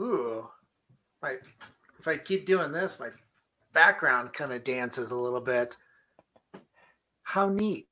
Ooh, my if I keep doing this, my background kind of dances a little bit. How neat.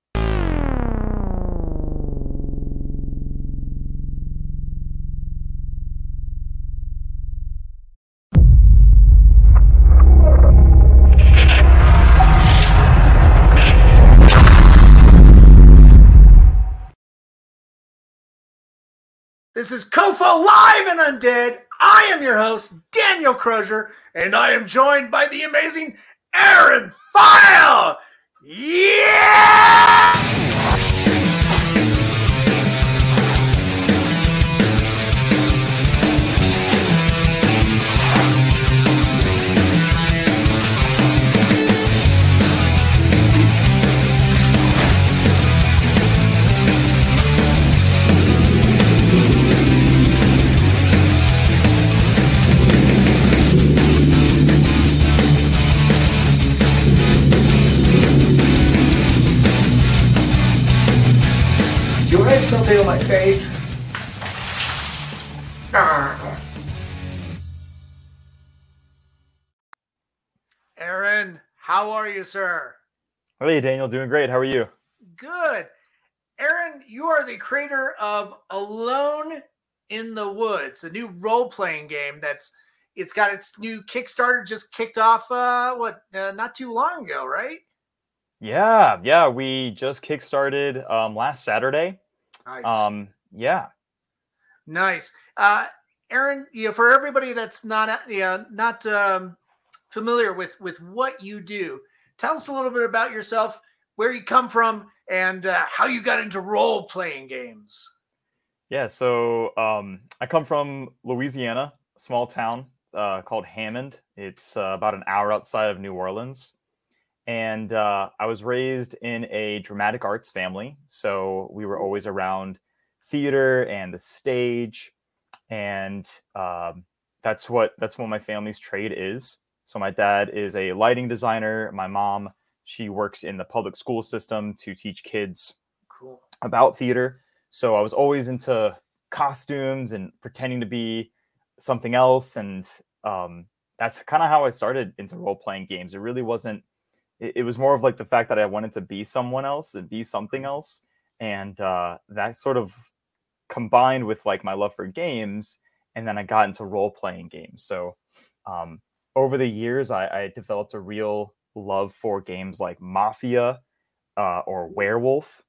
This is COFOH Live and Undead. I am your host, Daniel Crosier, and I am joined by the amazing Aaron Pfeil. Yeah! Something on my face. Aaron, how are you, sir? Hey, Daniel, doing great. How are you? Good. Aaron, you are the creator of Alone in the Woods, a new role-playing game that's it's got its new Kickstarter just kicked off uh what uh, not too long ago, right? Yeah, yeah, we just kickstarted um, last Saturday. Nice. Um, yeah, Nice. Uh, Aaron, you know, for everybody that's not, uh, yeah, not um, familiar with with what you do, tell us a little bit about yourself, where you come from, and uh, how you got into role playing games. yeah. So um, I come from Louisiana, a small town uh, called Hammond. It's uh, about an hour outside of New Orleans, and uh, I was raised in a dramatic arts family. So we were always around theater and the stage, and um, that's what that's what my family's trade is. So my dad is a lighting designer. My mom, she works in the public school system to teach kids Cool. about theater. So I was always into costumes and pretending to be something else. And um, that's kind of how I started into role playing games. It really wasn't, it, it was more of like the fact that I wanted to be someone else and be something else. And uh, that sort of combined with like my love for games. And then I got into role playing games. So um, over the years, I, I developed a real love for games like Mafia uh, or Werewolf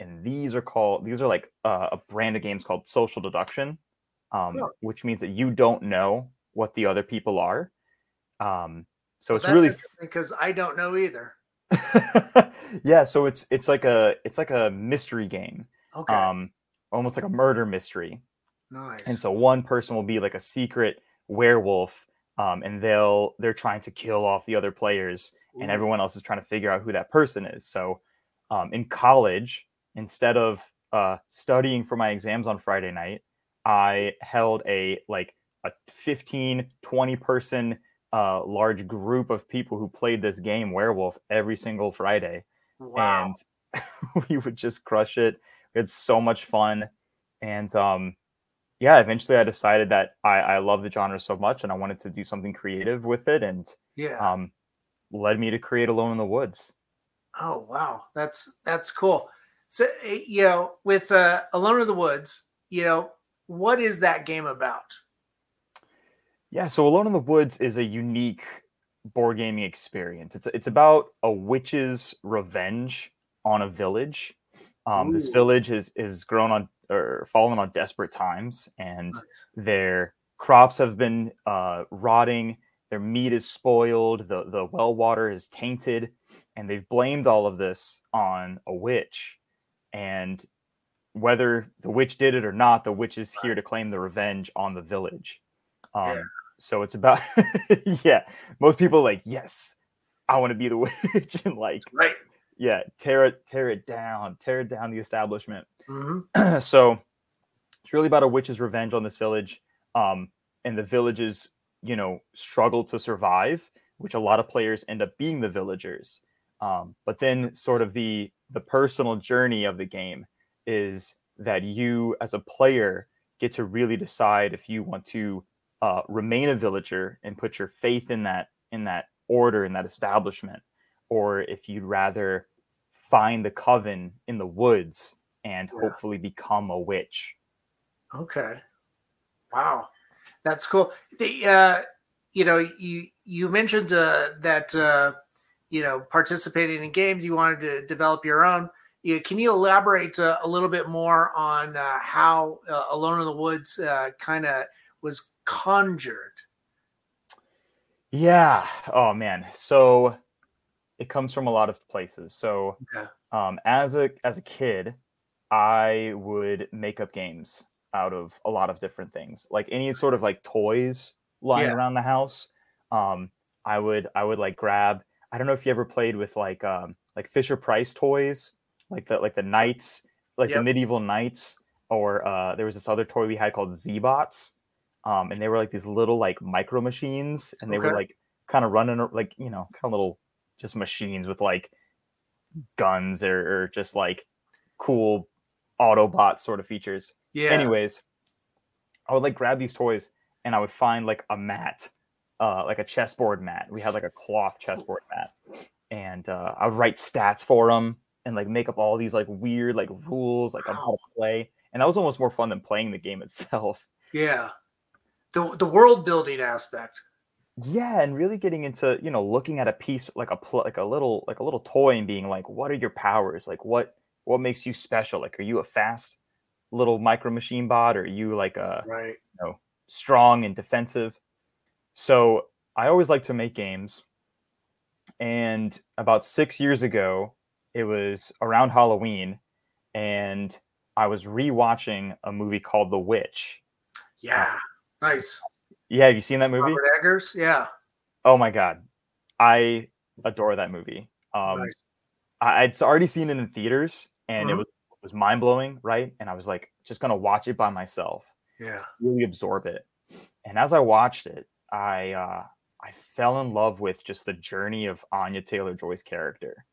and these are called these are like uh, a brand of games called social deduction um, Huh. which means that you don't know what the other people are um, so it's really because I don't know either. yeah so it's it's like a it's like a mystery game Okay. um, almost like a murder mystery nice. and so one person will be like a secret werewolf um, and they'll they're trying to kill off the other players and everyone else is trying to figure out who that person is so um, in college instead of uh, studying for my exams on friday night i held a like a 15 20 person uh, large group of people who played this game werewolf every single friday wow. and we would just crush it. We had so much fun, and um, yeah, eventually I decided that I, I love the genre so much, and I wanted to do something creative with it, and yeah. um, led me to create Alone in the Woods. Oh wow, that's that's cool. So eh, you know, with uh, Alone in the Woods, you know, what is that game about? Yeah, so Alone in the Woods is a unique board gaming experience. It's it's about a witch's revenge on a village. Um, this village is is grown on or fallen on desperate times, and Nice. their crops have been uh, rotting. Their meat is spoiled. The the well water is tainted, and they've blamed all of this on a witch. And whether the witch did it or not, the witch is here to claim the revenge on the village. Um, Yeah. So it's about yeah. Most people like yes, I want to be the witch and like Right. yeah, tear it tear it down, tear it down the establishment. hmm so it's really about a witch's revenge on this village um and the villages you know struggle to survive which a lot of players end up being the villagers um but then sort of the the personal journey of the game is that you as a player get to really decide if you want to uh, remain a villager and put your faith in that in that order in that establishment, or if you'd rather find the coven in the woods and Yeah. hopefully become a witch. Okay. Wow, that's cool. The uh, you know you you mentioned uh, that uh, you know participating in games you wanted to develop your own. Yeah, can you elaborate uh, a little bit more on uh, how uh, Alone in the Woods uh, kind of was conjured? Yeah. Oh man. So it comes from a lot of places. So Okay. um, as a as a kid, I would make up games out of a lot of different things, like any sort of like toys lying Yeah. around the house. Um, I would I would like grab. I don't know if you ever played with like um, like Fisher Price toys, like the like the knights, like the medieval knights, or uh, there was this other toy we had called Z-Bots, um, and they were like these little like micro machines, and they were like kind of running like you know kind of little just machines with like guns or, or just like cool Autobot sort of features. Yeah. Anyways, I would like grab these toys and I would find like a mat, uh, like a chessboard mat. We had like a cloth chessboard mat, and uh, I would write stats for them and like make up all these like weird like rules like on how to play. And that was almost more fun than playing the game itself. Yeah. The the world building aspect. Yeah, and really getting into you know looking at a piece like a pl- like a little like a little toy and being like, what are your powers? Like what what makes you special? Like, are you a fast little micro machine bot, or are you like a Right. you know strong and defensive? So I always like to make games, and about six years ago, it was around Halloween, and I was rewatching a movie called The Witch. Yeah. Nice. Yeah, have you seen that movie? Robert Eggers. Yeah. Oh my god, I adore that movie. Um, nice. I, I'd already seen it in theaters, and it Mhm. was was mind blowing, right? And I was like, just gonna watch it by myself, Yeah. really absorb it. And as I watched it, I uh, I fell in love with just the journey of Anya Taylor Joy's character,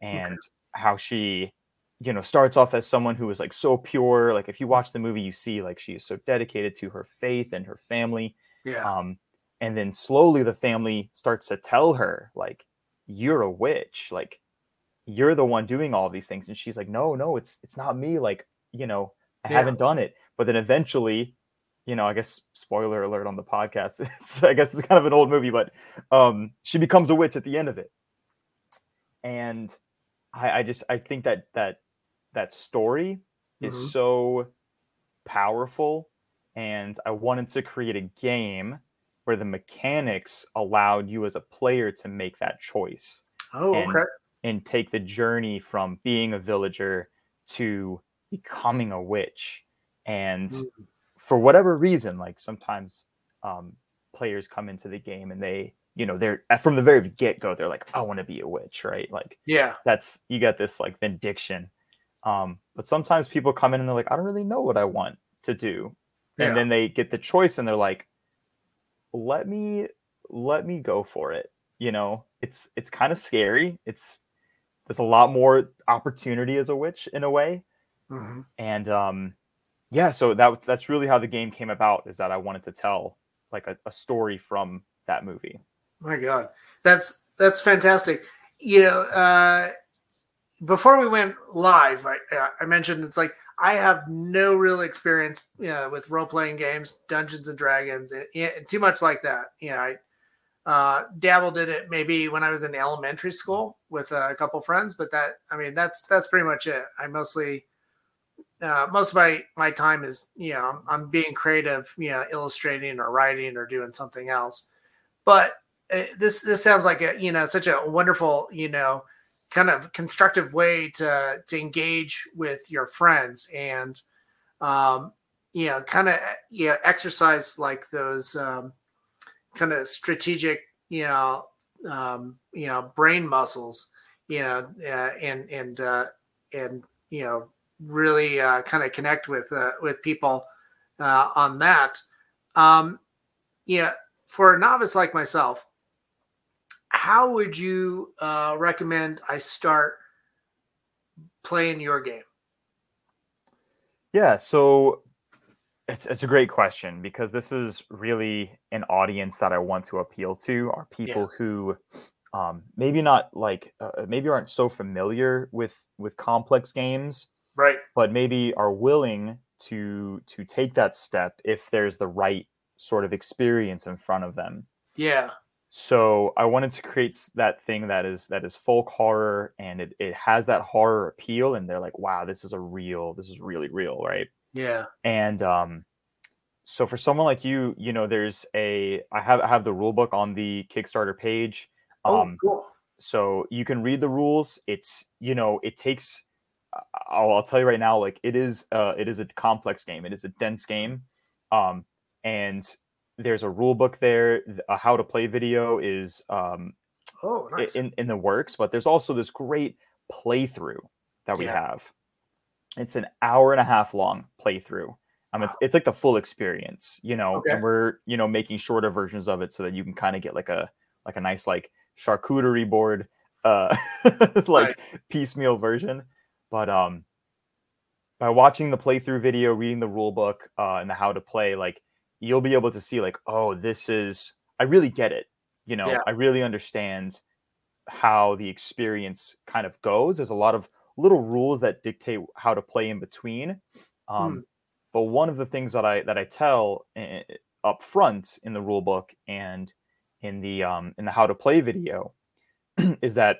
and how she, you know, starts off as someone who is like so pure. Like if you watch the movie, you see like she is so dedicated to her faith and her family Yeah. um, and then slowly the family starts to tell her like you're a witch like you're the one doing all these things and she's like no no it's it's not me like you know i Yeah. haven't done it but then eventually you know i guess spoiler alert on the podcast it's, i guess it's kind of an old movie but um she becomes a witch at the end of it and i i just i think that that that story is Mhm. so powerful and I wanted to create a game where the mechanics allowed you as a player to make that choice Oh, and- okay. and take the journey from being a villager to becoming a witch. And Mm. for whatever reason, like sometimes um, players come into the game and they, you know, they're from the very get go, they're like, I want to be a witch, right? Like Yeah. that's you got this like benediction. Um, but sometimes people come in and they're like, I don't really know what I want to do. Yeah. And then they get the choice and they're like, let me let me go for it. You know, it's it's kind of scary. It's there's a lot more opportunity as a witch in a way. Mhm. And um yeah, so that that's really how the game came about is that I wanted to tell like a, a story from that movie. My God, that's that's fantastic. You know, uh, before we went live, I, uh, I mentioned it's like I have no real experience uh, with role playing games, Dungeons and Dragons, and, and too much like that. You know, I uh, dabbled in it maybe when I was in elementary school with a couple friends, but that I mean that's that's pretty much it. I mostly uh, most of my my time is you know I'm, I'm being creative, you know, illustrating or writing or doing something else. But uh, this this sounds like a you know such a wonderful you know kind of constructive way to to engage with your friends and um, you know kind of you know exercise like those um, kind of strategic you know um, you know brain muscles you know uh, and and uh, and you know really uh, kind of connect with uh, with people uh, on that. Um, yeah for a novice like myself how would you uh, recommend I start playing your game? Yeah, so It's it's a great question because this is really an audience that I want to appeal to are people yeah. who um, maybe not like uh, uh, maybe aren't so familiar with with complex games, right? But maybe are willing to to take that step if there's the right sort of experience in front of them. Yeah. So I wanted to create that thing that is that is folk horror and it, it has that horror appeal and they're like, wow, this is a real, this is really real, right? Yeah. And um so for someone like you, you know, there's a I have I have the rule book on the Kickstarter page. Oh, um, cool. So you can read the rules. It's you know, it takes I'll, I'll tell you right now, like it is uh it is a complex game. It is a dense game. Um and there's a rule book there. A how to play video is um, oh, nice. in in the works, but there's also this great playthrough that we yeah. have. It's an hour and a half long playthrough. Um, it's, it's like the full experience, you know, okay. and we're you know making shorter versions of it so that you can kind of get like a like a nice like charcuterie board, uh, like right. piecemeal version. But um, by watching the playthrough video, reading the rule book, uh, and the how to play, like you'll be able to see like, oh, this is I really get it. You know, yeah. I really understand how the experience kind of goes. There's a lot of little rules that dictate how to play in between. Um, mm. But one of the things that I that I tell uh, up front in the rule book and in the um, in the how to play video is that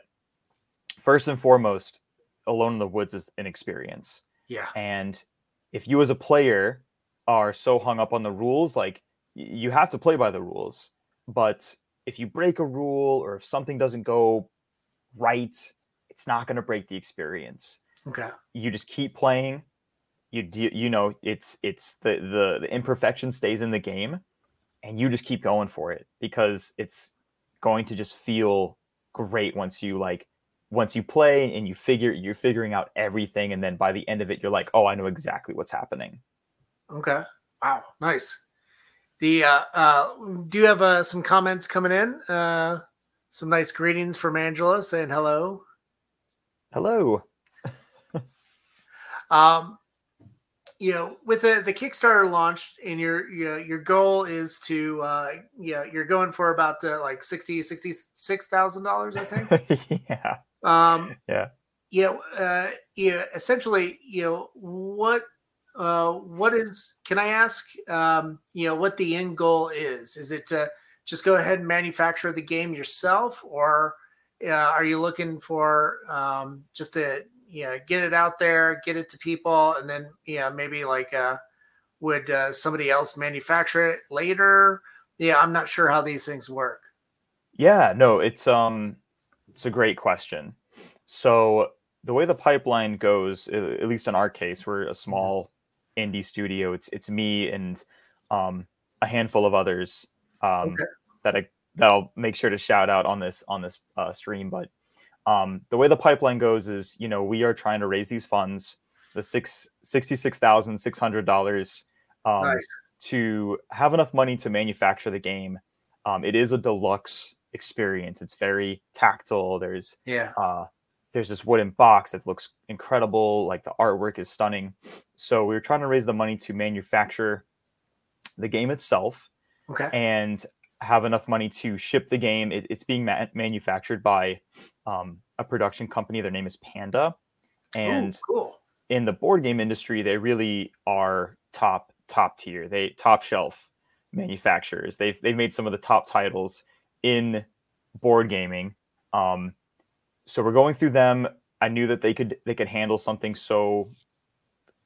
first and foremost, Alone in the Woods is an experience. Yeah. And if you as a player are so hung up on the rules like you have to play by the rules. But if you break a rule or if something doesn't go right it's not going to break the experience. Okay. You just keep playing. You you know it's it's the, the the imperfection stays in the game and you just keep going for it because it's going to just feel great once you like once you play and you figure you're figuring out everything and then by the end of it you're like oh i know exactly what's happening Okay. Wow. Nice. The uh, uh, do you have uh, some comments coming in? Uh, some nice greetings from Angela saying hello. Hello. um, you know, with the the Kickstarter launched, and your your, your goal is to uh, yeah, you're going for about uh, like 60 thousand dollars, I think. yeah. Um. Yeah. You know, uh, you know, essentially, you know, what uh, what is can i ask um, you know what the end goal is? Is it to just go ahead and manufacture the game yourself or uh, are you looking for um, just to you know get it out there get it to people and then you know maybe like uh, would uh, somebody else manufacture it later? Yeah i'm not sure how these things work. Yeah no it's um it's a great question. So the way the pipeline goes at least in our case we're a mm-hmm. small indie studio. It's it's me and um, a handful of others um, okay. that I that I'll make sure to shout out on this on this uh, stream. But um, the way the pipeline goes is, you know, we are trying to raise these funds, the six sixty six thousand six hundred dollars, um, nice. to have enough money to manufacture the game. Um, it is a deluxe experience. It's very tactile. There's yeah. Uh, there's this wooden box that looks incredible. Like the artwork is stunning. So we were trying to raise the money to manufacture the game itself. Okay. And have enough money to ship the game. It, it's being ma- manufactured by um, a production company. Their name is Panda. And Ooh, cool. in the board game industry, they really are top top tier. They top shelf manufacturers. They've they've made some of the top titles in board gaming. Um, so we're going through them. I knew that they could they could handle something so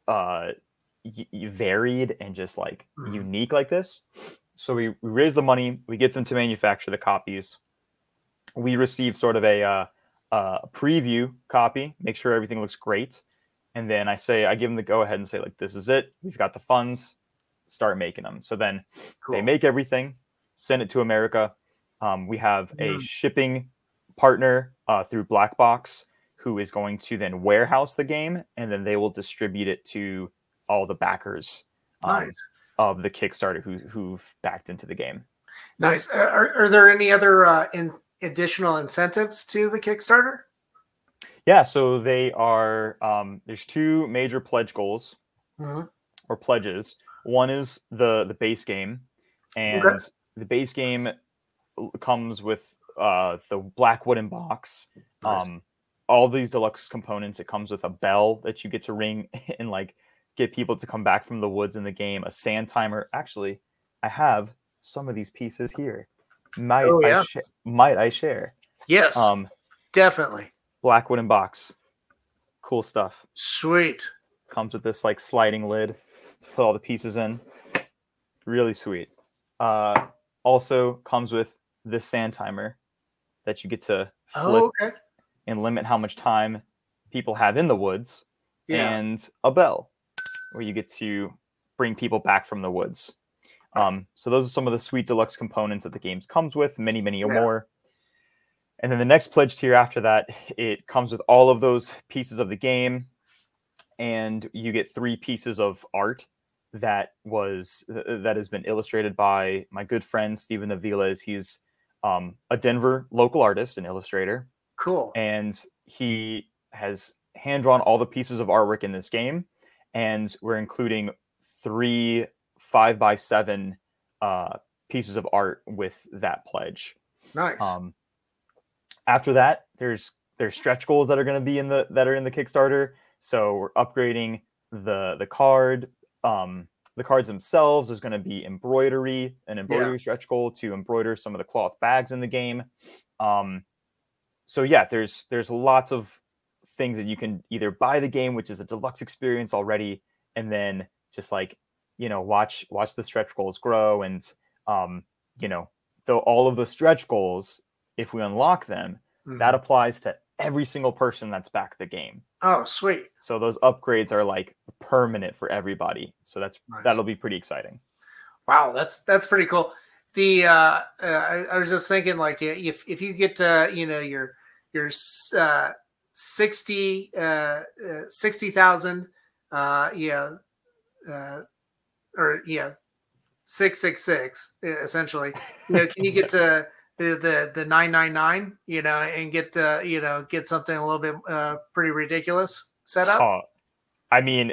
uh y- varied and just like mm-hmm. unique like this. So we, we raise the money, we get them to manufacture the copies. We receive sort of a uh, uh, preview copy, make sure everything looks great, and then I say I give them the go ahead and say like this is it. We've got the funds, start making them. So then cool. they make everything, send it to America. Um, we have a mm-hmm. shipping partner uh, through Blackbox who is going to then warehouse the game and then they will distribute it to all the backers um, nice. of the Kickstarter who, who've backed into the game. Nice. Are, are there any other uh, in, additional incentives to the Kickstarter? Yeah, so they are. Um, there's two major pledge goals mm-hmm. or pledges. One is the the base game, and Okay. the base game comes with uh, the black wooden box. Nice. Um, all these deluxe components. It comes with a bell that you get to ring and like get people to come back from the woods in the game. A sand timer. Actually, I have some of these pieces here. Might Oh, yeah. I sh- might I share? Yes, Um, definitely. black wooden box. Cool stuff. Sweet. Comes with this like sliding lid to put all the pieces in. Really sweet. Uh, also comes with this sand timer that you get to flip Oh, okay. and limit how much time people have in the woods, Yeah. and a bell where you get to bring people back from the woods. Um, so those are some of the sweet deluxe components that the games comes with, many, many Yeah. more. And then the next pledge tier after that, it comes with all of those pieces of the game, and you get three pieces of art that was that has been illustrated by my good friend Stephen Aviles. He's um, a Denver local artist and illustrator cool. and he has hand drawn all the pieces of artwork in this game and we're including three five by seven uh, pieces of art with that pledge nice. um, after that there's there's stretch goals that are going to be in the that are in the kickstarter so we're upgrading the the card um, the cards themselves there's going to be embroidery an embroidery stretch goal to embroider some of the cloth bags in the game. Um, so yeah there's there's lots of things that you can either buy the game which is a deluxe experience already and then just like you know watch watch the stretch goals grow and um you know though all of the stretch goals if we unlock them Mhm. that applies to every single person that's back the game oh, sweet. so those upgrades are like permanent for everybody so that's Nice. that'll be pretty exciting Wow, that's that's pretty cool. The uh, uh I, I was just thinking like if if you get uh you know your your uh 60 uh, uh 60,000 uh yeah uh or yeah 666 uh, essentially you know can you get to the the the 999 you know and get uh you know get something a little bit uh pretty ridiculous set up Oh, I mean,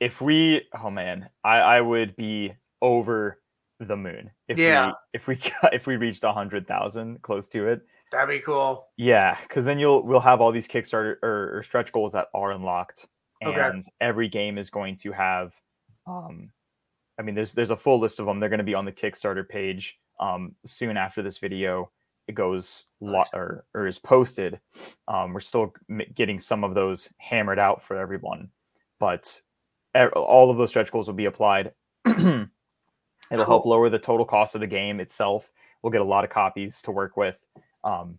if we, oh man, I, I would be over the moon if Yeah. we if we if we reached a hundred thousand, close to it. that'd be cool Yeah, because then you'll we'll have all these Kickstarter or, or stretch goals that are unlocked, Okay. and every game is going to have. Um, I mean, there's there's a full list of them. They're going to be on the Kickstarter page um, soon after this video it goes lo- or or is posted. Um, we're still getting some of those hammered out for everyone, but all of those stretch goals will be applied. It'll help lower the total cost of the game itself. We'll get a lot of copies to work with. Um,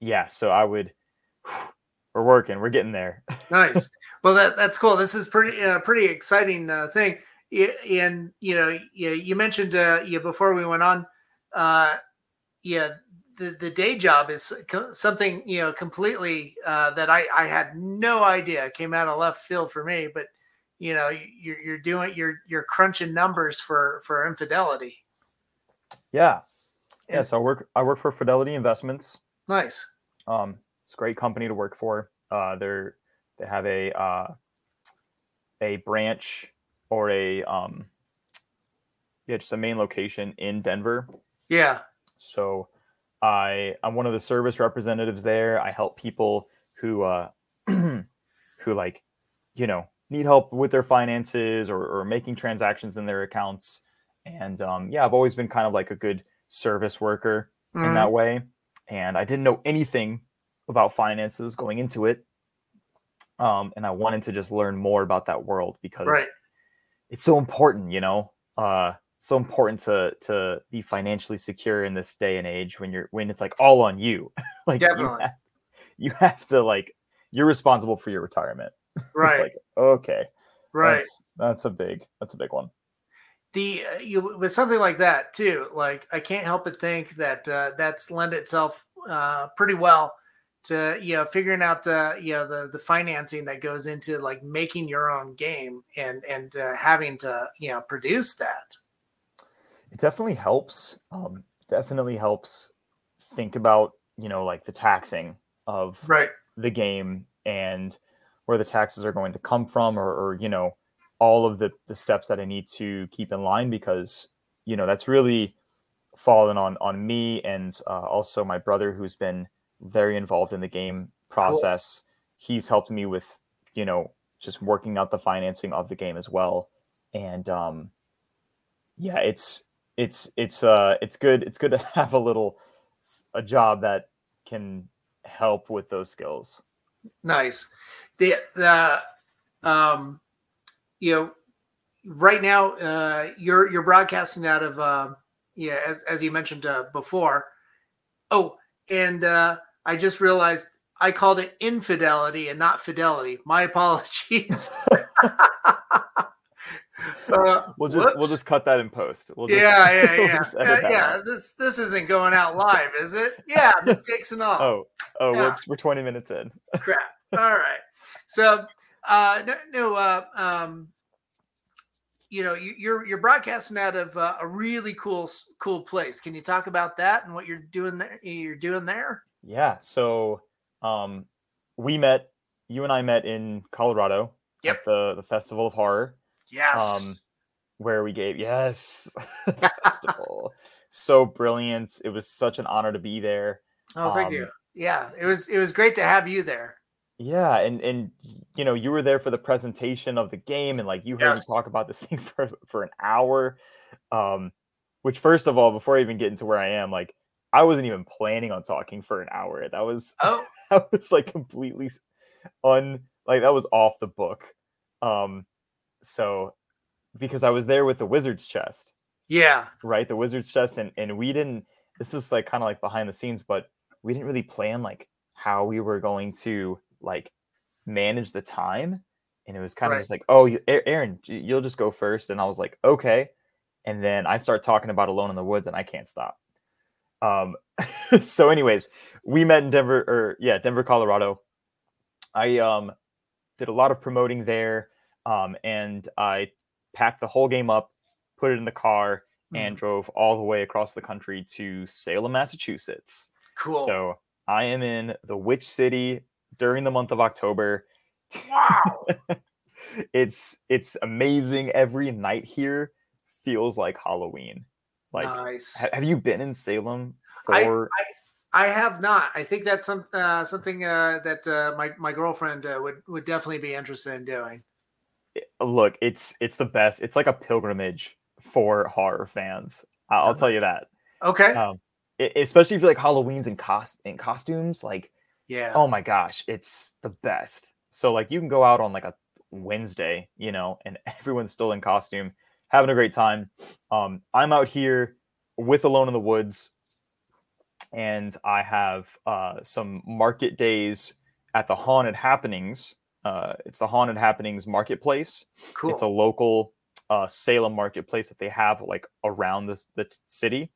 yeah, so I would. We're working. We're getting there. nice. Well, that that's cool. This is pretty uh, pretty exciting uh, thing. And you know, you, you mentioned uh, yeah before we went on, uh, yeah, the the day job is co- something you know completely uh, that I I had no idea came out of left field for me. But you know, you're you're doing you're you're crunching numbers for for infidelity. Yeah, yeah. So I work. I work for Fidelity Investments. Nice. Um, it's a great company to work for. Uh, they're they have a uh, a branch or a um, yeah, just a main location in Denver. Yeah. So I I'm one of the service representatives there. I help people who uh who like you know need help with their finances or, or making transactions in their accounts. And um, yeah, I've always been kind of like a good service worker in Mhm. that way. And I didn't know anything about finances going into it. Um, and I wanted to just learn more about that world because Right. it's so important, you know. Uh, so important to to be financially secure in this day and age when you're when it's like all on you. like you have, you have to like you're responsible for your retirement. It's Right. like okay, right. that's that's a big that's a big one. the uh, you with something like that too like i can't help but think that uh, that's lend itself uh, pretty well to you know figuring out uh, you know the the financing that goes into like making your own game and and uh, having to you know produce that It definitely helps. Um, definitely helps think about you know like the taxing of right the game and where the taxes are going to come from or, or you know all of the the steps that I need to keep in line because you know that's really fallen on on me and uh, also my brother who's been very involved in the game process. Cool. He's helped me with you know just working out the financing of the game as well, and um, yeah, it's it's it's uh it's good it's good to have a little a job that can help with those skills. Nice. The the um you know right now uh you're you're broadcasting out of uh yeah as as you mentioned uh, before. Oh, and uh I just realized I called it infidelity and not fidelity. My apologies. Uh, we'll just whoops. we'll just cut that in post. We'll just, yeah, yeah, yeah, we'll yeah. yeah. This this isn't going out live, is it? Yeah, mistakes and all. Oh, oh, yeah. whoops! We're twenty minutes in. Crap. All right. So, uh, no, no, uh, um, you know, you, you're you're broadcasting out of uh, a really cool cool place. Can you talk about that and what you're doing there? You're doing there? Yeah. So, um, we met. You and I met in Colorado yep. at the the Festival of Horror. Yes. Um, where we gave yes festival. so brilliant. It was such an honor to be there. Oh, thank um, you. Yeah, it was it was great to have you there. Yeah, and and you know you were there for the presentation of the game, and like you heard yes. me talk about this thing for for an hour. Um, which first of all, before I even get into where I am, like I wasn't even planning on talking for an hour. That was oh, that was like completely un like that was off the book. Um, so because I was there with the wizard's chest. Yeah. Right. The wizard's chest. And and we didn't this is like kind of like behind the scenes, but we didn't really plan like how we were going to like manage the time. And it was kind of right. just like, oh, you, Aaron, you'll just go first. And I was like, okay. And then I start talking about Alone in the Woods, and I can't stop. Um, so, anyways, we met in Denver, or yeah, Denver, Colorado. I um did a lot of promoting there. Um, and I packed the whole game up, put it in the car, mm. and drove all the way across the country to Salem, Massachusetts. Cool. So I am in the Witch City during the month of October. Wow. it's it's amazing. Every night here feels like Halloween. Like, nice. ha- have you been in Salem for? I, I, I have not. I think that's some uh, something uh, that uh, my my girlfriend uh, would would definitely be interested in doing look, it's it's the best. It's like a pilgrimage for horror fans. I'll tell you that. Okay. Um, it, especially if you like Halloween's in cost in costumes, like yeah. Oh my gosh, it's the best. So like you can go out on like a Wednesday, you know, and everyone's still in costume, having a great time. Um, I'm out here with Alone in the Woods, and I have uh, some market days at the Haunted Happenings uh, it's the Haunted Happenings Marketplace. Cool. It's a local uh, Salem marketplace that they have like around this the city,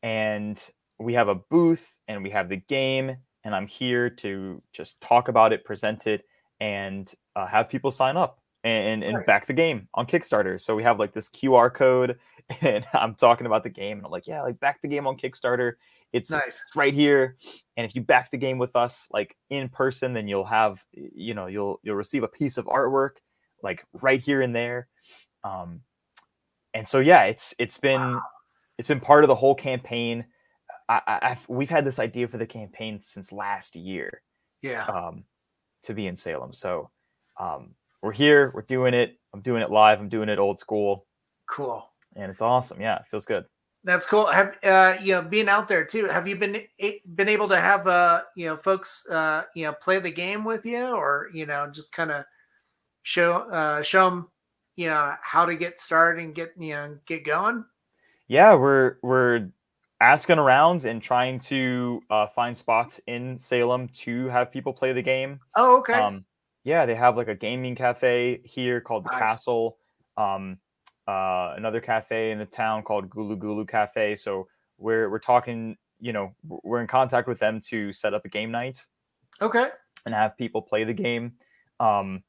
and we have a booth and we have the game, and I'm here to just talk about it, present it, and uh, have people sign up and and, right. back the game on Kickstarter. So we have like this QR code, and I'm talking about the game, and I'm like, yeah, like back the game on Kickstarter. It's nice. right here. And if you back the game with us like in person, then you'll have, you know, you'll you'll receive a piece of artwork like right here and there. Um, and so yeah, it's it's been wow. it's been part of the whole campaign. I, I we've had this idea for the campaign since last year. Yeah. Um, to be in Salem. So um, we're here, we're doing it. I'm doing it live. I'm doing it old school. Cool. And it's awesome. Yeah, it feels good. That's cool. Have uh, you know being out there too? Have you been been able to have uh you know folks uh you know play the game with you, or you know just kind of show uh show them you know how to get started and get you know get going? Yeah, we're we're asking around and trying to uh, find spots in Salem to have people play the game. Oh, okay. Um, yeah, they have like a gaming cafe here called the nice. Castle. Um, uh, another cafe in the town called Gulu Gulu Cafe. So we're we're talking, you know, we're in contact with them to set up a game night. Okay. And have people play the game. Um,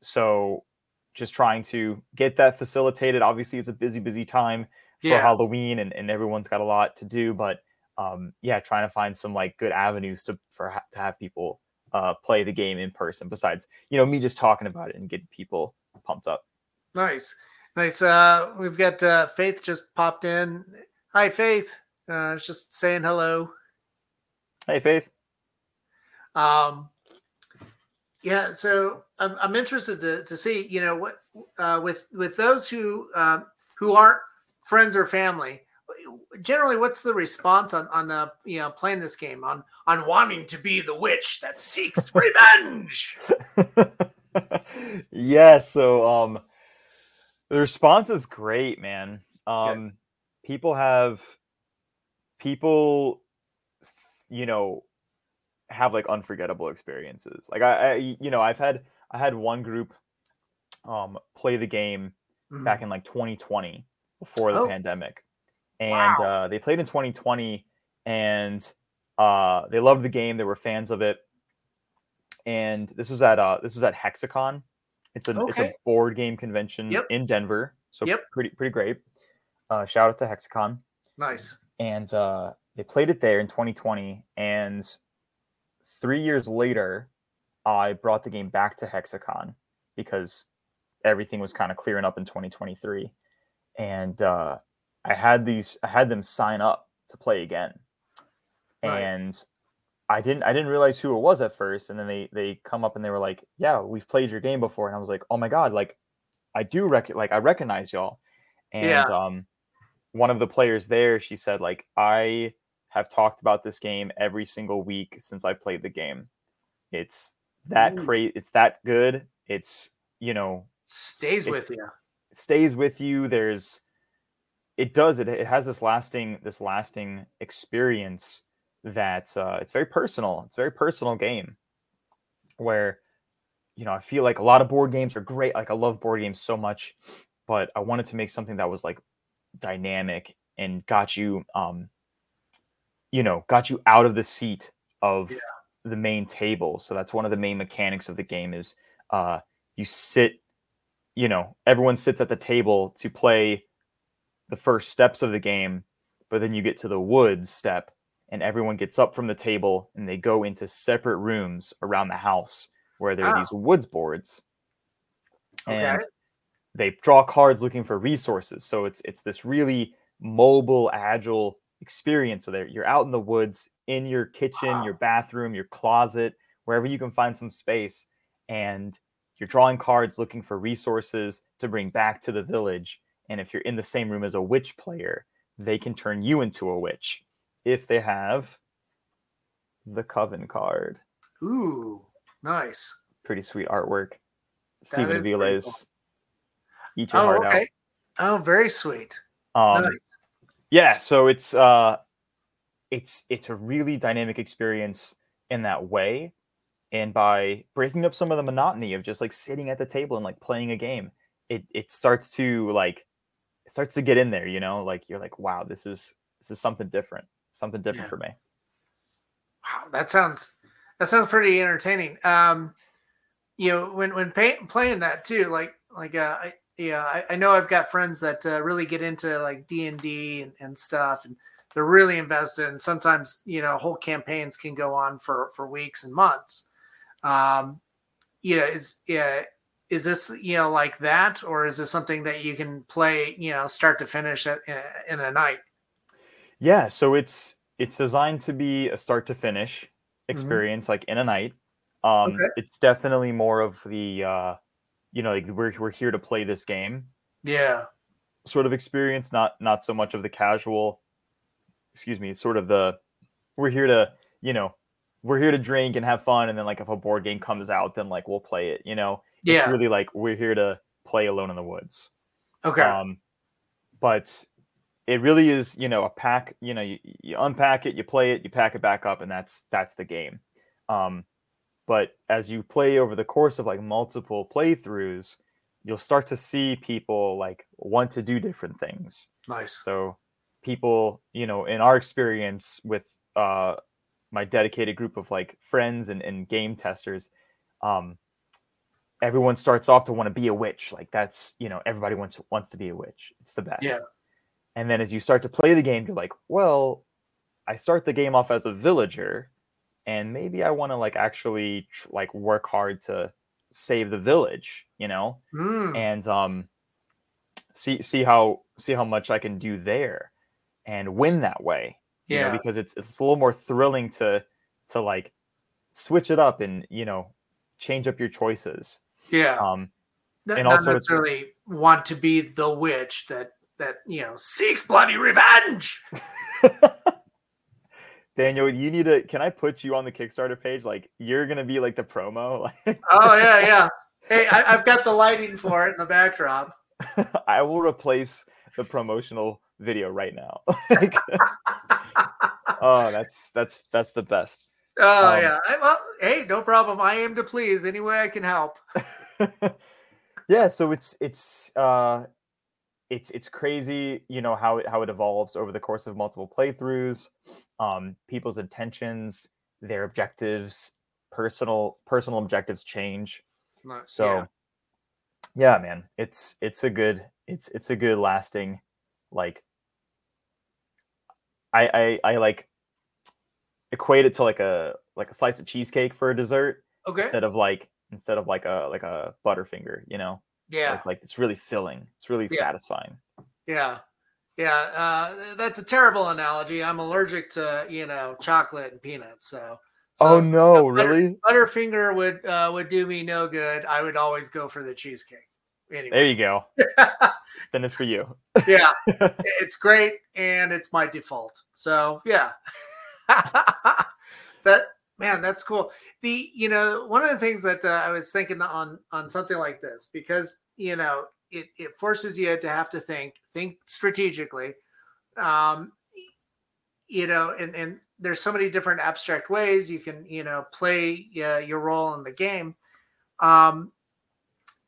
so just trying to get that facilitated. Obviously, it's a busy, busy time for yeah. Halloween, and, and everyone's got a lot to do. But um, yeah, trying to find some like good avenues to for to have people uh, play the game in person. Besides, you know, me just talking about it and getting people pumped up. Nice, nice. Uh, we've got uh, Faith just popped in. Hi, Faith. Uh, just saying hello. Hey, Faith. Um, yeah. So I'm, I'm interested to, to see, you know, what uh, with with those who um, who aren't friends or family. Generally, what's the response on on uh, you know playing this game on on wanting to be the witch that seeks revenge? yeah. So um, the response is great, man. Um, Good. people have people, you know, have like unforgettable experiences. Like I, I, you know, I've had I had one group um play the game mm-hmm. back in like 2020 before the oh. pandemic, and wow. uh, they played in 2020 and uh, they loved the game. They were fans of it, and this was at uh, this was at Hexacon. It's a okay. it's a board game convention yep. in Denver. So yep. pretty pretty great. Uh, shout out to Hexacon. Nice. And uh, they played it there in 2020, and three years later, I brought the game back to Hexacon because everything was kind of clearing up in 2023, and uh, I had these I had them sign up to play again, right. and I didn't I didn't realize who it was at first, and then they they come up and they were like, "Yeah, we've played your game before," and I was like, "Oh my god!" Like, I do rec like I recognize y'all, and yeah. um, one of the players there, she said like I have talked about this game every single week since I played the game. It's that great. It's that good. It's you know stays it with you. Stays with you. There's it does it. It has this lasting this lasting experience that uh, it's very personal. It's a very personal game where you know I feel like a lot of board games are great. Like I love board games so much, but I wanted to make something that was like dynamic and got you um you know got you out of the seat of yeah. the main table so that's one of the main mechanics of the game is uh you sit you know everyone sits at the table to play the first steps of the game but then you get to the woods step and everyone gets up from the table and they go into separate rooms around the house where there are ah. these woods boards. Okay. and they draw cards looking for resources. So it's it's this really mobile agile experience. So there you're out in the woods in your kitchen wow. your bathroom your closet wherever you can find some space and you're drawing cards looking for resources to bring back to the village and if you're in the same room as a witch player they can turn you into a witch if they have the coven card. Ooh nice. Pretty sweet artwork. Stephen Aviles cool. eat your oh, heart okay. out. Oh very sweet. Um, nice. yeah so it's uh it's it's a really dynamic experience in that way and by breaking up some of the monotony of just like sitting at the table and like playing a game it it starts to like it starts to get in there you know like you're like wow this is this is something different something different yeah. for me wow that sounds that sounds pretty entertaining um you know when when pay, playing that too like like uh I, yeah, I, I, know I've got friends that uh, really get into like D and D and stuff, and they're really invested. And sometimes, you know, whole campaigns can go on for for weeks and months. Um, you know, is yeah, is this you know like that, or is this something that you can play, you know, start to finish at, in, in a night? Yeah, so it's it's designed to be a start to finish mm-hmm. experience, mm-hmm. like in a night. Um, okay. It's definitely more of the uh, you know, like we're we're here to play this game. Yeah. Sort of experience, not not so much of the casual. Excuse me, sort of the we're here to, you know, we're here to drink and have fun, and then like if a board game comes out, then like we'll play it. You know, yeah. It's really like we're here to play Alone in the Woods. Okay. Um, but it really is, you know, a pack. You know, you, you unpack it, you play it, you pack it back up, and that's that's the game. Um, but as you play over the course of like multiple playthroughs you'll start to see people like want to do different things nice so people you know in our experience with uh my dedicated group of like friends and, and game testers um everyone starts off to want to be a witch like that's you know everybody wants wants to be a witch it's the best yeah and then as you start to play the game you're like well i start the game off as a villager and maybe I want to like actually like work hard to save the village, you know? Mm. And um see see how see how much I can do there and win that way. You Yeah. know, because it's it's a little more thrilling to to like switch it up and you know change up your choices. Yeah. Um, N- and not also necessarily want to be the witch that that you know seeks bloody revenge. Daniel, you need to. Can I put you on the Kickstarter page? Like you're gonna be like the promo. Like Oh yeah, yeah. Hey, I, I've got the lighting for it in the backdrop. I will replace the promotional video right now. Like, oh, that's that's that's the best. Oh Um, yeah. Well, hey, no problem. I aim to please any way I can help. yeah, so it's it's uh it's it's crazy, you know, how it how it evolves over the course of multiple playthroughs, um, people's intentions, their objectives, personal personal objectives change. No, So yeah. yeah, man, it's it's a good it's it's a good lasting like I I I like equate it to like a like a slice of cheesecake for a dessert okay. instead of like instead of like a like a butterfinger, you know? Yeah. Like, like it's really filling. It's really Yeah. satisfying. Yeah. Yeah. Uh, that's a terrible analogy. I'm allergic to, you know, chocolate and peanuts. So, oh no, butter- really? Butterfinger would uh, would do me no good. I would always go for the cheesecake. There you go. then it's for you. yeah, it's great and it's my default. So yeah, that man, that's cool. The you know one of the things that uh, I was thinking on on something like this because you know it it forces you to have to think think strategically. Um, you know, and and there's so many different abstract ways you can you know play uh, your role in the game. Um,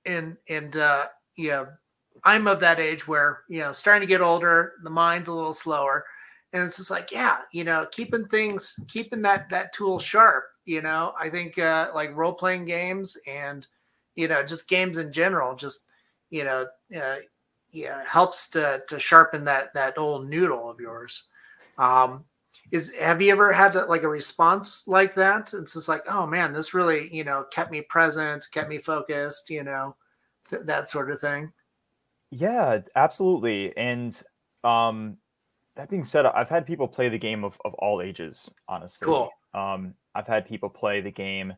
and and uh, yeah, I'm of that age where you know starting to get older, the mind's a little slower, and it's just like yeah, you know, keeping things, keeping that that tool sharp. You know, I think uh, like role playing games and you know just games in general, just you know, uh, yeah, helps to to sharpen that that old noodle of yours. Um, is have you ever had like a response like that? It's just like, oh man, this really you know kept me present, kept me focused, you know, th- that sort of thing. Yeah, absolutely. And um that being said, I've had people play the game of, of all ages, honestly. Cool. Um I've had people play the game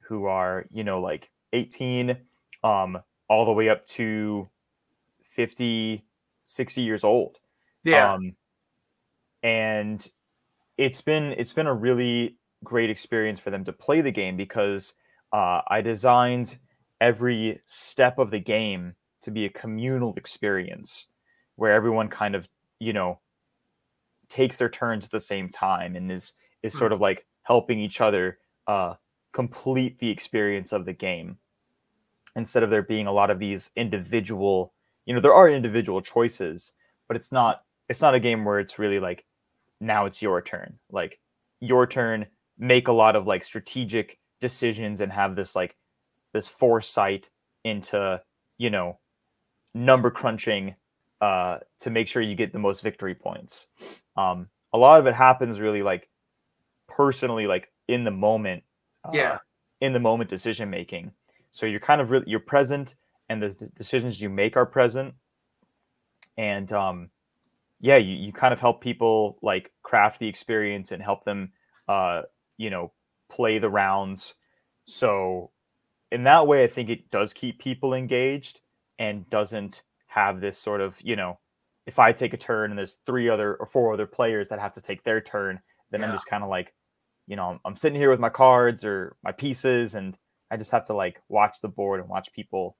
who are, you know, like 18, um, all the way up to 50, 60 years old. Yeah, Um, and it's been it's been a really great experience for them to play the game because uh, I designed every step of the game to be a communal experience where everyone kind of you know takes their turns at the same time and is is sort of like helping each other uh, complete the experience of the game. Instead of there being a lot of these individual you know there are individual choices but it's not it's not a game where it's really like now it's your turn. Like your turn make a lot of like strategic decisions and have this like this foresight into you know number crunching uh to make sure you get the most victory points. Um a lot of it happens really like personally like in the moment uh, Yeah. in the moment decision making so you're kind of really you're present and the d- decisions you make are present. And um yeah you, you kind of help people like craft the experience and help them uh you know play the rounds. So in that way i think it does keep people engaged and doesn't have this sort of you know if i take a turn and there's three other or four other players that have to take their turn then i'm just kind of like you know I'm, I'm sitting here with my cards or my pieces and i just have to like watch the board and watch people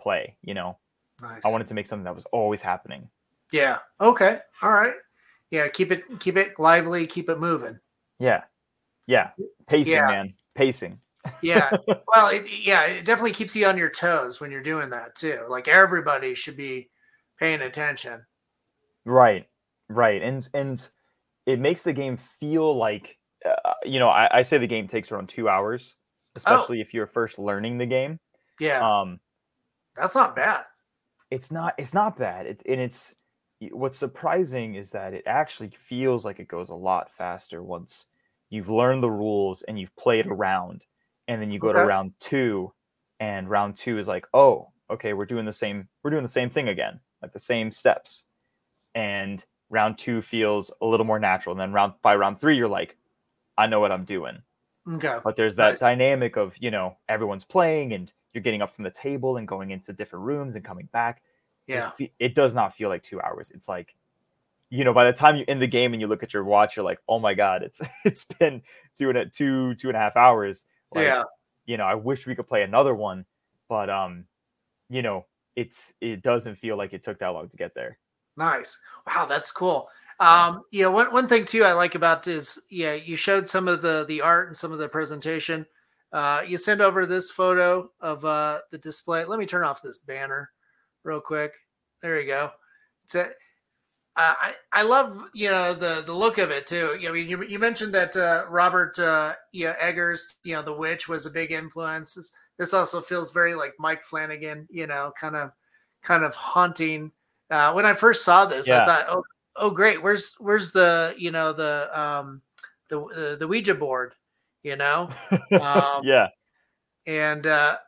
play you know nice. i wanted to make something that was always happening Yeah. Okay. All right. Yeah. Keep it keep it lively. Keep it moving. yeah yeah pacing Yeah. man pacing Yeah. well, it, yeah, it definitely keeps you on your toes when you're doing that too. Like everybody should be paying attention. Right, right, and and it makes the game feel like uh, you know I, I say the game takes around two hours, especially if you're first learning the game. Yeah. Um, that's not bad. it's not it's not bad. It, and it's what's surprising is that it actually feels like it goes a lot faster once you've learned the rules and you've played around, and then you go to round two, and round two is like, oh, okay, we're doing the same we're doing the same thing again. like the same steps. And round two feels a little more natural. And then round by round three, you're like, I know what I'm doing. Okay. But there's that dynamic of, you know, everyone's playing and you're getting up from the table and going into different rooms and coming back. Yeah. It, it does not feel like two hours. It's like, you know, by the time you're in the game and you look at your watch, you're like, oh my God, it's it's been two and a, two, two and a half hours. Like, yeah. You know, I wish we could play another one, but um, you know, it's it doesn't feel like it took that long to get there. Nice. Wow, that's cool. Um, you know, one, one thing too I like about is yeah, you showed some of the the art and some of the presentation. Uh, you send over this photo of uh, the display. Let me turn off this banner real quick. There you go. It's a, uh, I I love you know the the look of it too. I mean, you, you mentioned that uh, Robert uh, you know, Eggers, you know, The Witch was a big influence. This, this also feels very like Mike Flanagan, you know, kind of kind of haunting. Uh, when I first saw this, Yeah. I thought, oh, oh, great. Where's where's the you know the um the uh, the Ouija board, you know? Um, yeah. and uh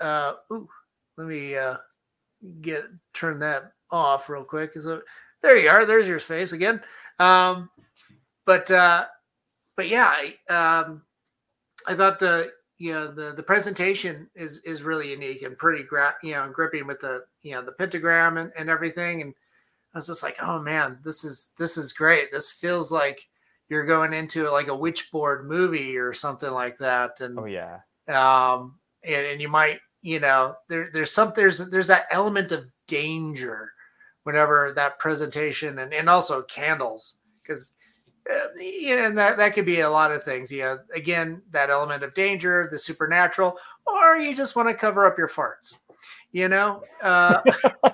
uh ooh, let me uh get turn that off real quick so there you are there's your face again. Um but uh but yeah i um i thought the you know the the presentation is is really unique and pretty gra- you know gripping with the you know the pentagram and, and everything. And i was just like oh man this is this is great. This feels like you're going into like a witchboard movie or something like that. And Oh yeah. um and, and you might you know there there's some there's there's that element of danger whenever that presentation and and also candles because uh, you know and that that could be a lot of things yeah again that element of danger the supernatural or you just want to cover up your farts you know uh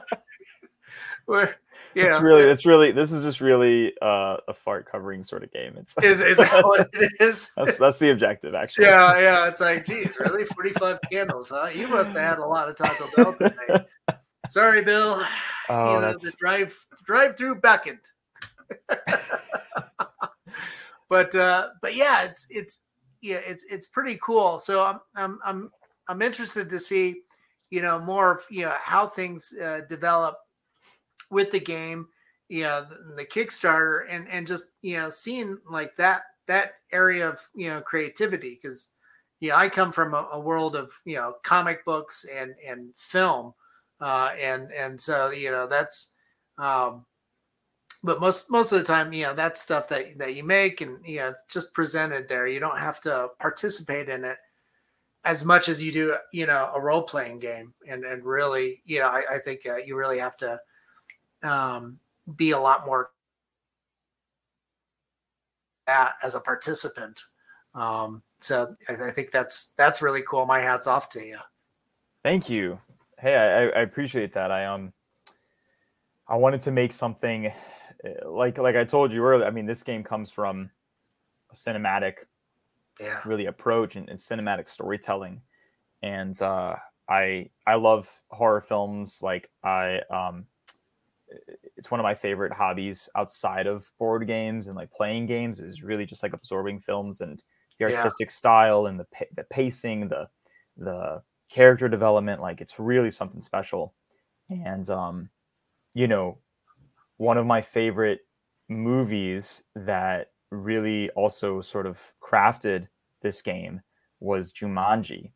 where yeah It's really, it's really, this is just really uh, a fart covering sort of game. It's is, is that what it is that's that's the objective actually. Yeah, yeah. It's like, geez, really? 45 candles, huh? You must have had a lot of Taco Bell today. Sorry, Bill. Oh, you know, that's the drive drive through beckoned. but uh but yeah, it's it's yeah, it's it's pretty cool. So I'm I'm I'm I'm interested to see, you know, more of you know how things uh, develop with the game, you know, the, the Kickstarter and and just you know seeing like that that area of you know creativity because yeah, I come from a, a world of you know comic books and and film, uh, and and so you know that's, um, but most most of the time you know that's stuff that that you make and you know it's just presented there. You don't have to participate in it as much as you do you know a role playing game, and and really you know I, I think uh, you really have to um, be a lot more that as a participant. Um, so I, I think that's that's really cool. My hats off to you. Thank you. Hey, I, I appreciate that. I um, I wanted to make something uh, like like I told you earlier. I mean, this game comes from a cinematic Yeah, really approach and, and cinematic storytelling, and uh, I I love horror films. Like I um, it's one of my favorite hobbies outside of board games and like playing games is really just like absorbing films and the Yeah. artistic style and the the pacing, the the character development. Like it's really something special. And um, you know, one of my favorite movies that really also sort of crafted this game was Jumanji.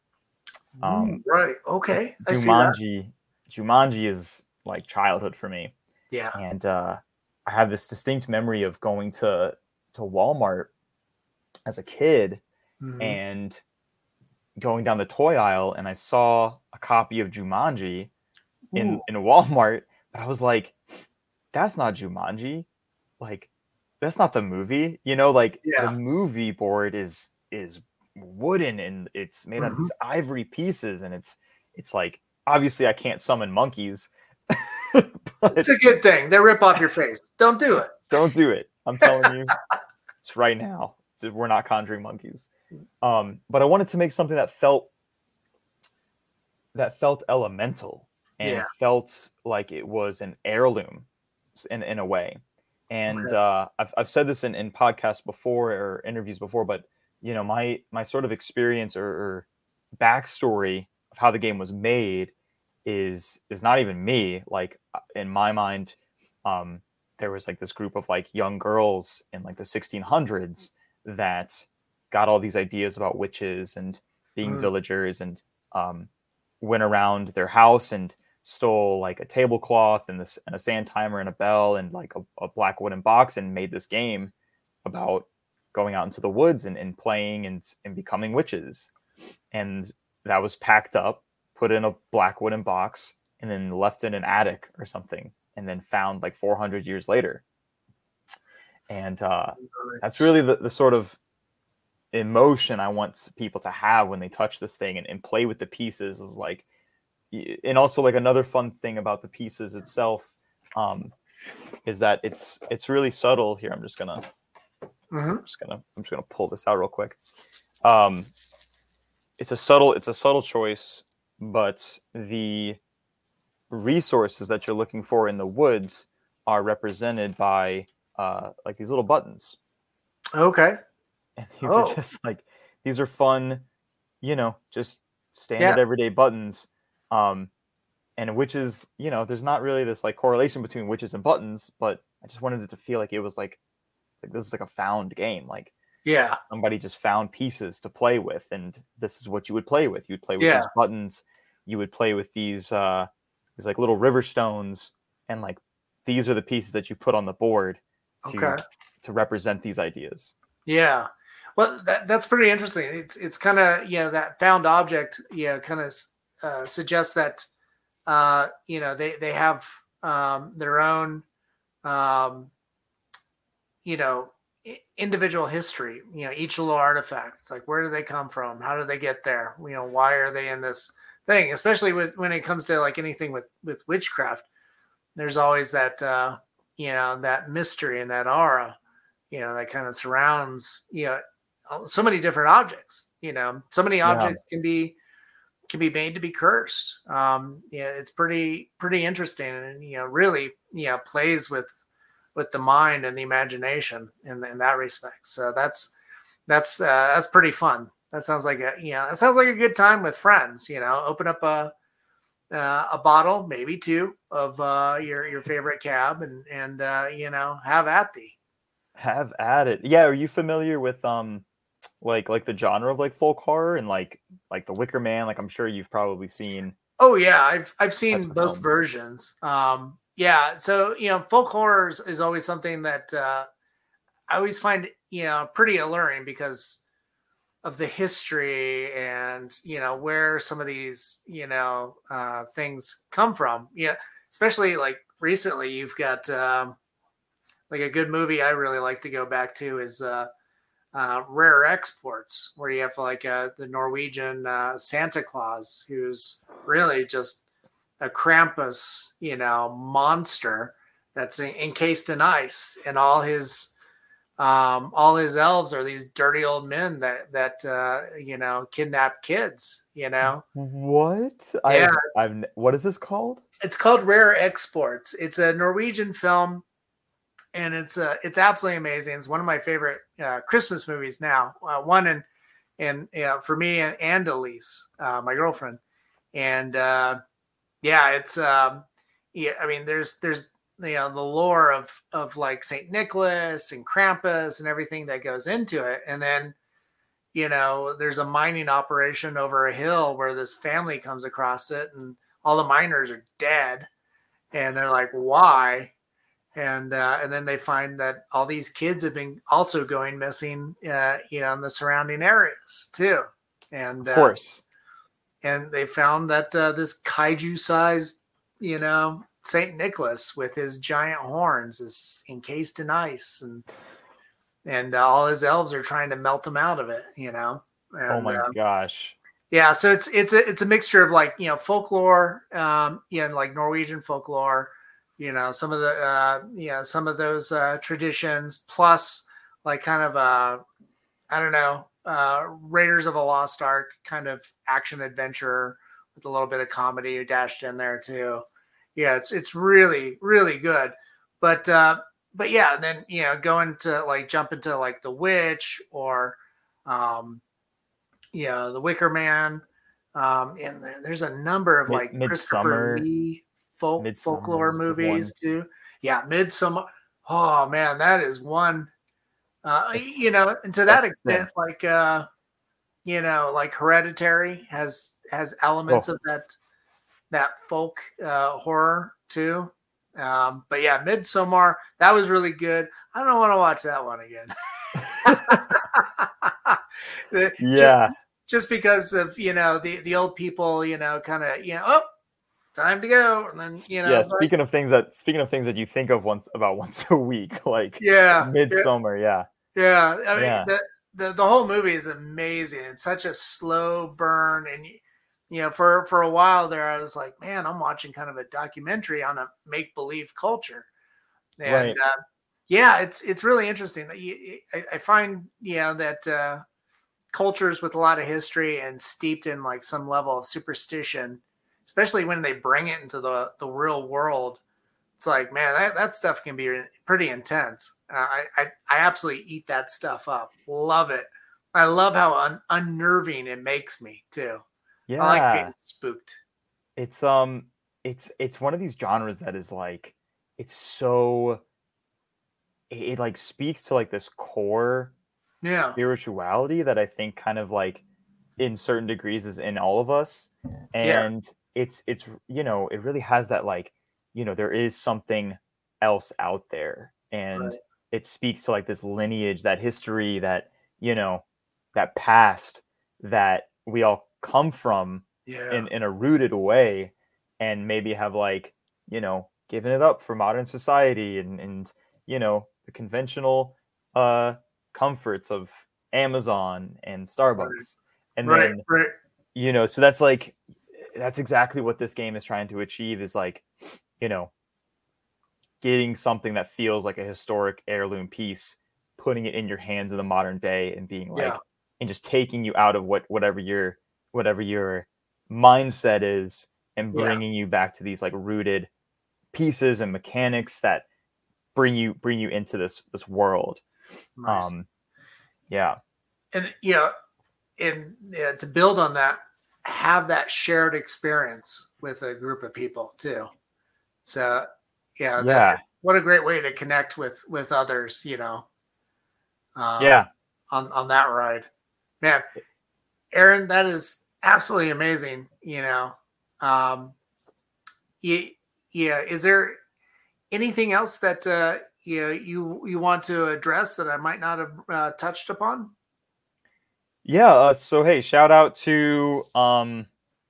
Um, right. Okay. I see that. Jumanji, Jumanji is like childhood for me, Yeah. and uh, I have this distinct memory of going to to Walmart as a kid Mhm. and going down the toy aisle, and I saw a copy of Jumanji in Ooh, in Walmart, but I was like, "That's not Jumanji, like that's not the movie." You know, like Yeah. the movie board is is wooden and it's made out of Mhm. these ivory pieces, and it's it's like obviously I can't summon monkeys, but it's a good thing. They rip off your face. Don't do it. don't do it. I'm telling you, it's right now. We're not conjuring monkeys. Um, but I wanted to make something that felt that felt elemental and Yeah. felt like it was an heirloom in, in a way. And Okay. uh, I've, I've said this in, in podcasts before or interviews before, but you know, my my sort of experience or, or backstory of how the game was made is is not even me. Like uh, in my mind, um, there was like this group of like young girls in like the 1600s that got all these ideas about witches and being mm. villagers and um, went around their house and stole like a tablecloth and, this, and a sand timer and a bell and like a, a, black wooden box and made this game about going out into the woods and, and playing and, and becoming witches. And that was packed up, put in a black wooden box, and then left in an attic or something, and then found like 400 years later. And uh, that's really the, the sort of emotion I want people to have when they touch this thing and, and play with the pieces is like, and also like another fun thing about the pieces itself um, is that it's it's really subtle. Here, I'm just gonna, mm-hmm. I'm just gonna, I'm just gonna pull this out real quick. Um, it's a subtle, it's a subtle choice, but the resources that you're looking for in the woods are represented by uh, like these little buttons. Okay and these oh. are just like these are fun, you know, just standard yeah. everyday buttons. Um, and witches, you know, there's not really this like correlation between witches and buttons, but I just wanted it to feel like it was like like this is like a found game. Like yeah, somebody just found pieces to play with, and this is what you would play with. You'd play with yeah. these buttons. You would play with these uh these like little river stones, and like these are the pieces that you put on the board to okay. to represent these ideas. Yeah. Well, that, that's pretty interesting. It's it's kind of you know that found object you know kind of uh, suggests that uh, you know they they have um, their own um, you know individual history. You know each little artifact. It's like where do they come from? How do they get there? You know why are they in this thing? Especially with when it comes to like anything with with witchcraft, there's always that uh, you know that mystery and that aura you know that kind of surrounds you know so many different objects. You know, so many objects yeah. can be can be made to be cursed. Um, yeah, it's pretty pretty interesting, and you know, really, you know, plays with with the mind and the imagination in in that respect. So that's that's uh, that's pretty fun. That sounds like a you know, that sounds like a good time with friends. You know, open up a uh, a bottle, maybe two, of uh, your your favorite cab, and and uh, you know, have at thee. Have at it. Yeah, are you familiar with um like like the genre of like folk horror and like like the Wicker Man. Like I'm sure you've probably seen. Oh yeah, I've I've seen both films. versions. Um, yeah, so you know, folk horror is, is always something that uh, I always find you know pretty alluring because of the history and you know where some of these you know uh, things come from. Yeah, especially like recently, you've got um, like a good movie I really like to go back to is. Uh, uh, rare exports where you have like uh, the Norwegian uh, Santa Claus, who's really just a Krampus, you know, monster that's encased in ice, and all his um, all his elves are these dirty old men that that uh, you know kidnap kids. You know what? Yeah, I've, I've, what is this called? It's called Rare Exports. It's a Norwegian film and it's uh, it's absolutely amazing. It's one of my favorite uh, Christmas movies now. Uh, one and and yeah, for me and, and Elise, uh, my girlfriend, and uh, yeah, it's um, yeah. I mean, there's there's you know the lore of of like Saint Nicholas and Krampus and everything that goes into it, and then you know there's a mining operation over a hill where this family comes across it, and all the miners are dead, and they're like, why? And uh, and then they find that all these kids have been also going missing, uh, you know, in the surrounding areas too. And of uh, course, uh, and they found that uh, this kaiju-sized, you know, Saint Nicholas with his giant horns is encased in ice, and and uh, all his elves are trying to melt him out of it. You know. And, oh my gosh. Yeah, so it's it's a it's a mixture of like you know folklore, um, you know, like Norwegian folklore you know some of the uh yeah some of those uh traditions plus like kind of uh i don't know uh raiders of a lost ark kind of action adventure with a little bit of comedy dashed in there too. Yeah it's it's really really good. But uh but yeah then you know going to like jump into like the witch or um you know the wicker man Um, and there's a number of Mid- like Christopher Midsummer- Lee folk Midsummer folklore movies too. Yeah, Midsummer. Oh man, that is one. Uh, you know, and to that extent, like uh, you know, like Hereditary has has elements Oh. of that that folk uh, horror too. Um, but yeah, Midsummer that was really good. I don't want to watch that one again. The- just- Yeah. just because of you know the the old people you know kind of you know oh time to go and then you know yeah. it's like, Speaking of things that speaking of things that you think of once about once a week, like yeah yeah, midsummer, yeah. yeah i mean Yeah. The, the the whole movie is amazing it's such a slow burn and you know for for a while there i was like man i'm watching kind of a documentary on a make believe culture and Right. uh, yeah it's it's really interesting I, I find yeah that uh cultures with a lot of history and steeped in like some level of superstition especially when they bring it into the the real world it's like man that, that stuff can be pretty intense. Uh, I, I i absolutely eat that stuff up. Love it. I love how un- unnerving it makes me too. Yeah. i like being spooked. It's um it's it's one of these genres that is like it's so it, it like speaks to like this core yeah. spirituality that I think kind of like in certain degrees is in all of us. And it's it's you know, it really has that like, you know, there is something else out there. And Right. it speaks to like this lineage, that history, that, you know, that past that we all come from yeah in, in a rooted way and maybe have like, you know, given it up for modern society and, and you know, the conventional uh comforts of Amazon and Starbucks. And right then, right you know, so that's like that's exactly what this game is trying to achieve is like, you know, getting something that feels like a historic heirloom piece, putting it in your hands in the modern day and being like Yeah. and just taking you out of what whatever your whatever your mindset is and Yeah. bringing you back to these like rooted pieces and mechanics that bring you bring you into this this world nice. um yeah and you know and yeah, to build on that have that shared experience with a group of people too. So yeah that- yeah. what a great way to connect with with others you know um, yeah. on on that ride. Man aaron that is absolutely amazing you know um yeah yeah is there anything else that uh you know, you you want to address that i might not have uh, touched upon yeah uh, so hey shout out to um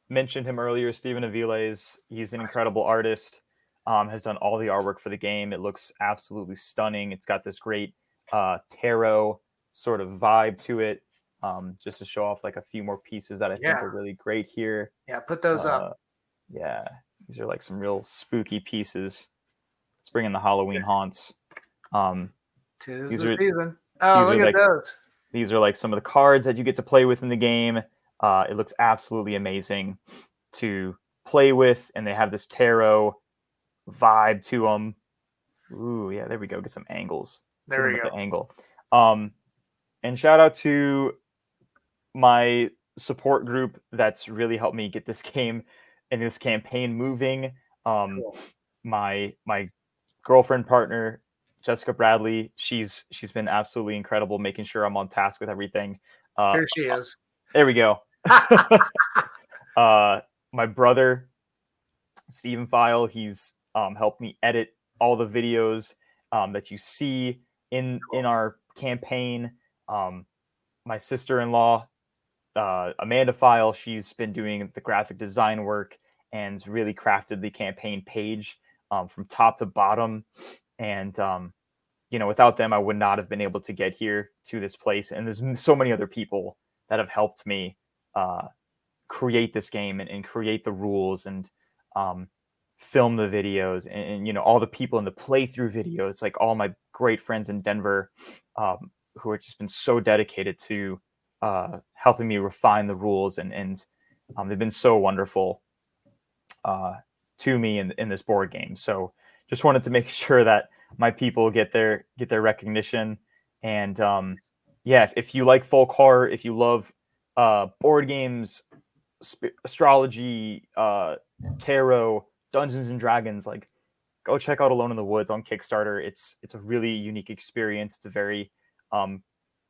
mentioned him earlier stephen aviles he's an incredible artist um has done all the artwork for the game it looks absolutely stunning it's got this great uh tarot sort of vibe to it um just to show off like a few more pieces that i think are really great here yeah put those up Uh, Yeah, these are like some real spooky pieces. Let's bring in the Halloween haunts. Um, Tis the are- season. Oh, look at like- those. These are like some of the cards that you get to play with in the game. Uh, it looks absolutely amazing to play with, and they have this tarot vibe to them. Ooh, yeah, there we go. Get some angles. There we go. The angle. Um, and shout out to my support group that's really helped me get this game and this campaign moving. Um, Cool. my my girlfriend partner Jessica Bradley, she's she's been absolutely incredible, making sure I'm on task with everything. Uh, Here she is. there we go. uh, my brother, Stephen Pfeil, he's um, helped me edit all the videos um, that you see in in our campaign. Um, my sister-in-law, uh, Amanda Pfeil, she's been doing the graphic design work and really crafted the campaign page um, from top to bottom. And um, you know, without them, I would not have been able to get here to this place. And there's so many other people that have helped me uh, create this game and, and create the rules and um, film the videos and, and, you know all the people in the playthrough videos like all my great friends in denver um, who have just been so dedicated to uh, helping me refine the rules and and um, they've been so wonderful uh, to me in, in this board game so just wanted to make sure that my people get their get their recognition and um, yeah if, if you like folk horror if you love uh, board games sp- astrology, uh, tarot, Dungeons and Dragons, like go check out Alone in the Woods on Kickstarter. It's it's a really unique experience. It's a very um,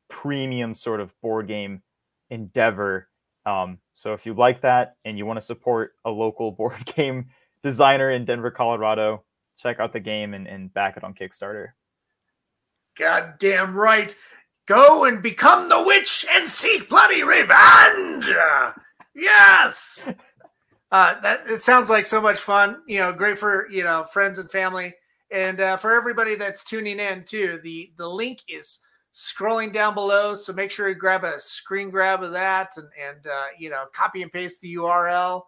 premium sort of board game endeavor. Um, so if you like that and you want to support a local board game designer in Denver, Colorado, check out the game and, and back it on Kickstarter. God damn right. Go and become the witch and seek bloody revenge. Yes. Uh, that it sounds like so much fun. You know, great for you know friends and family, and uh, for everybody that's tuning in too. The the link is scrolling down below, so make sure you grab a screen grab of that and and uh, you know copy and paste the URL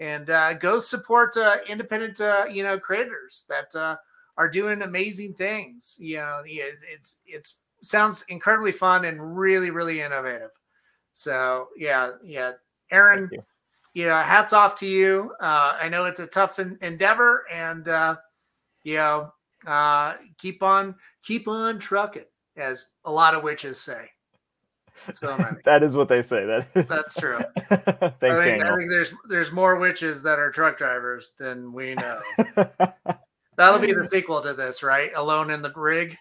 and uh, go support uh, independent uh, you know creators that uh, are doing amazing things. You know, it's it's sounds incredibly fun and really really innovative. So yeah, yeah, Aaron, you. you. know, hats off to you. Uh, I know it's a tough en- endeavor, and uh, you know, uh, keep on keep on trucking, as a lot of witches say. So that is what they say. That is. That's true. Thanks, I think, I think there's there's more witches that are truck drivers than we know. That'll be the sequel to this, right? Alone in the rig.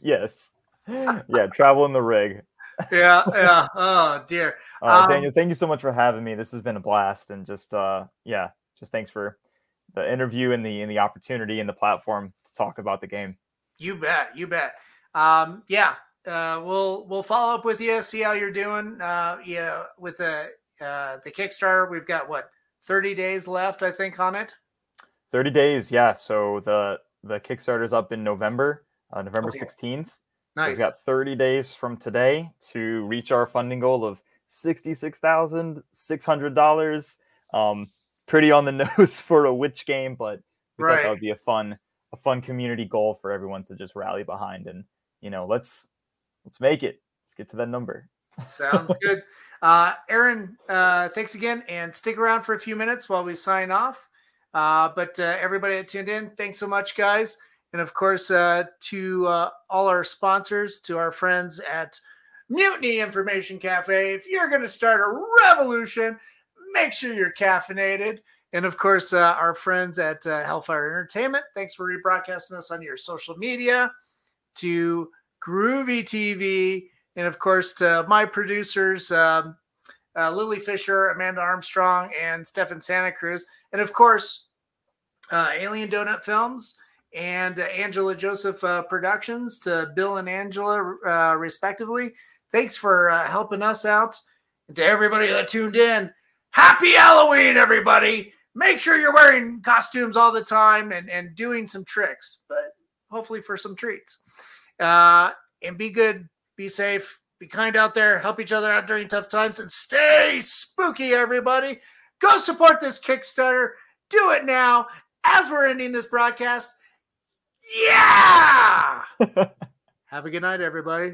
yes. Yeah, travel in the rig. yeah, yeah. Oh dear. Uh, um, Daniel, thank you so much for having me. This has been a blast, and just uh, yeah, just thanks for the interview and the and the opportunity and the platform to talk about the game. You bet, you bet. Um, yeah, uh, we'll we'll follow up with you, see how you're doing. Uh, yeah, with the uh, the Kickstarter, we've got what 30 days left, I think, on it. 30 days, yeah. So the the Kickstarter's up in November, uh, November okay. 16th. Nice. So we've got 30 days from today to reach our funding goal of $66,600. Um, pretty on the nose for a witch game, but we right. thought that would be a fun, a fun community goal for everyone to just rally behind. And, you know, let's, let's make it. Let's get to that number. Sounds good. Uh, Aaron, uh, thanks again and stick around for a few minutes while we sign off. Uh, but uh, everybody that tuned in, thanks so much, guys. And of course, uh, to uh, all our sponsors, to our friends at Mutiny Information Cafe. If you're going to start a revolution, make sure you're caffeinated. And of course, uh, our friends at uh, Hellfire Entertainment. Thanks for rebroadcasting us on your social media. To Groovy TV. And of course, to my producers, um, uh, Lily Fisher, Amanda Armstrong, and Stefan Santa Cruz. And of course, uh, Alien Donut Films and uh, Angela Joseph uh, Productions to Bill and Angela, uh, respectively. Thanks for uh, helping us out. And to everybody that tuned in, happy Halloween, everybody. Make sure you're wearing costumes all the time and, and doing some tricks, but hopefully for some treats. Uh, and be good, be safe, be kind out there, help each other out during tough times, and stay spooky, everybody. Go support this Kickstarter. Do it now as we're ending this broadcast. Yeah. Have a good night, everybody.